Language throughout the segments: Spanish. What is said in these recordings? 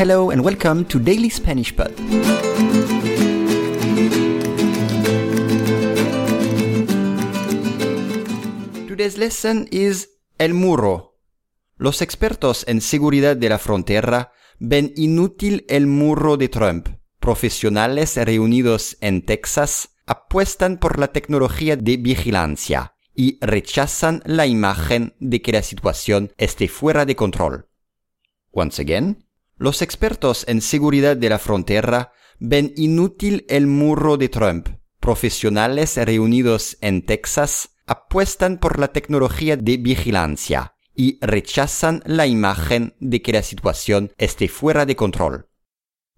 Hello and welcome to Daily Spanish Pod. Today's lesson is El Muro. Los expertos en seguridad de la frontera ven inútil el muro de Trump. Profesionales reunidos en Texas apuestan por la tecnología de vigilancia y rechazan la imagen de que la situación esté fuera de control. Once again, los expertos en seguridad de la frontera ven inútil el muro de Trump. Profesionales reunidos en Texas apuestan por la tecnología de vigilancia y rechazan la imagen de que la situación esté fuera de control.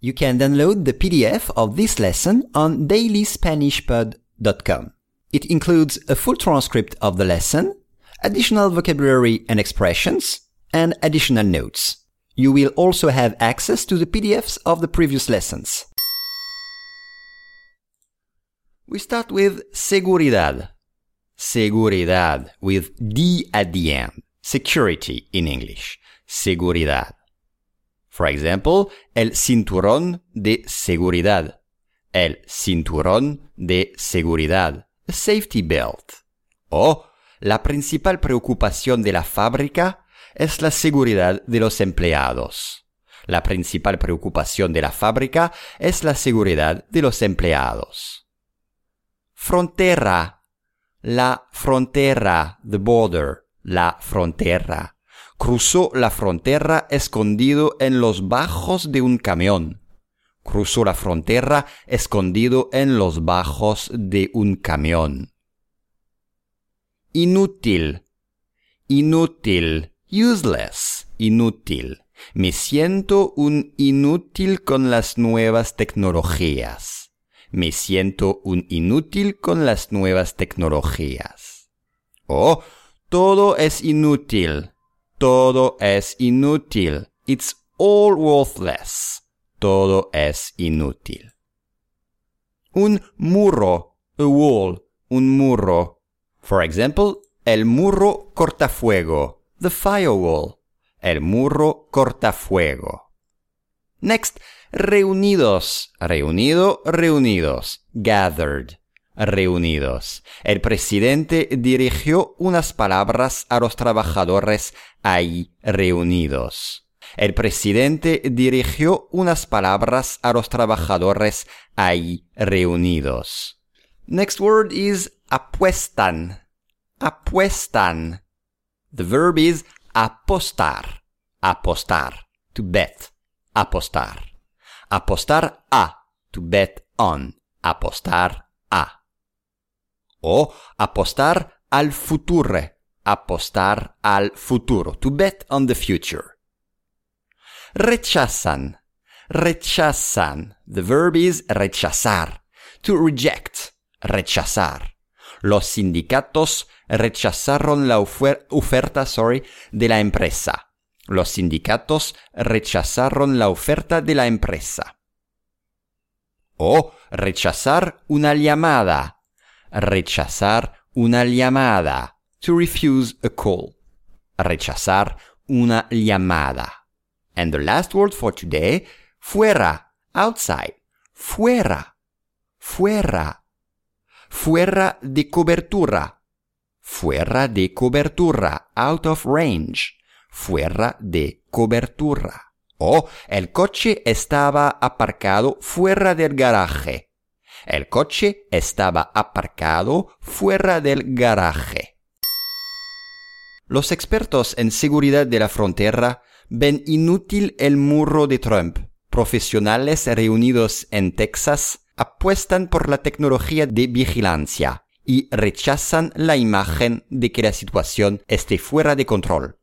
You can download the PDF of this lesson on dailyspanishpod.com. It includes a full transcript of the lesson, additional vocabulary and expressions, and additional notes. You will also have access to the PDFs of the previous lessons. We start with seguridad. Seguridad with D at the end. Security in English. Seguridad. For example, el cinturón de seguridad. El cinturón de seguridad. A safety belt. O la principal preocupación de la fábrica es la seguridad de los empleados. La principal preocupación de la fábrica es la seguridad de los empleados. Frontera. La frontera. The border. La frontera cruzó la frontera escondido en los bajos de un camión. Cruzó la frontera escondido en los bajos de un camión. Inútil. Inútil. Useless. Inútil. Me siento un inútil con las nuevas tecnologías. Me siento un inútil con las nuevas tecnologías. Oh, todo es inútil. Todo es inútil. It's all worthless. Todo es inútil. Un muro. A wall. Un muro. For example, el muro cortafuego. The firewall. El muro cortafuego. Next, reunidos. Reunido, reunidos. Gathered. Reunidos. El presidente dirigió unas palabras a los trabajadores ahí reunidos. El presidente dirigió unas palabras a los trabajadores ahí reunidos. Next word is apuestan. Apuestan. The verb is apostar. Apostar. To bet. Apostar. Apostar a. To bet on. Apostar a. O apostar al futuro apostar al futuro, to bet on the future. Rechazan, rechazan. The verb is rechazar, to reject, rechazar. Los sindicatos rechazaron la oferta, sorry, de la empresa. Los sindicatos rechazaron la oferta de la empresa. O rechazar una llamada. Rechazar una llamada to refuse a call. Rechazar una llamada. And the last word for today, fuera, outside, fuera, fuera, fuera de cobertura, fuera de cobertura, out of range, fuera de cobertura. O el coche estaba aparcado fuera del garaje. El coche estaba aparcado fuera del garaje. Los expertos en seguridad de la frontera ven inútil el muro de Trump. Profesionales reunidos en Texas apuestan por la tecnología de vigilancia y rechazan la imagen de que la situación esté fuera de control.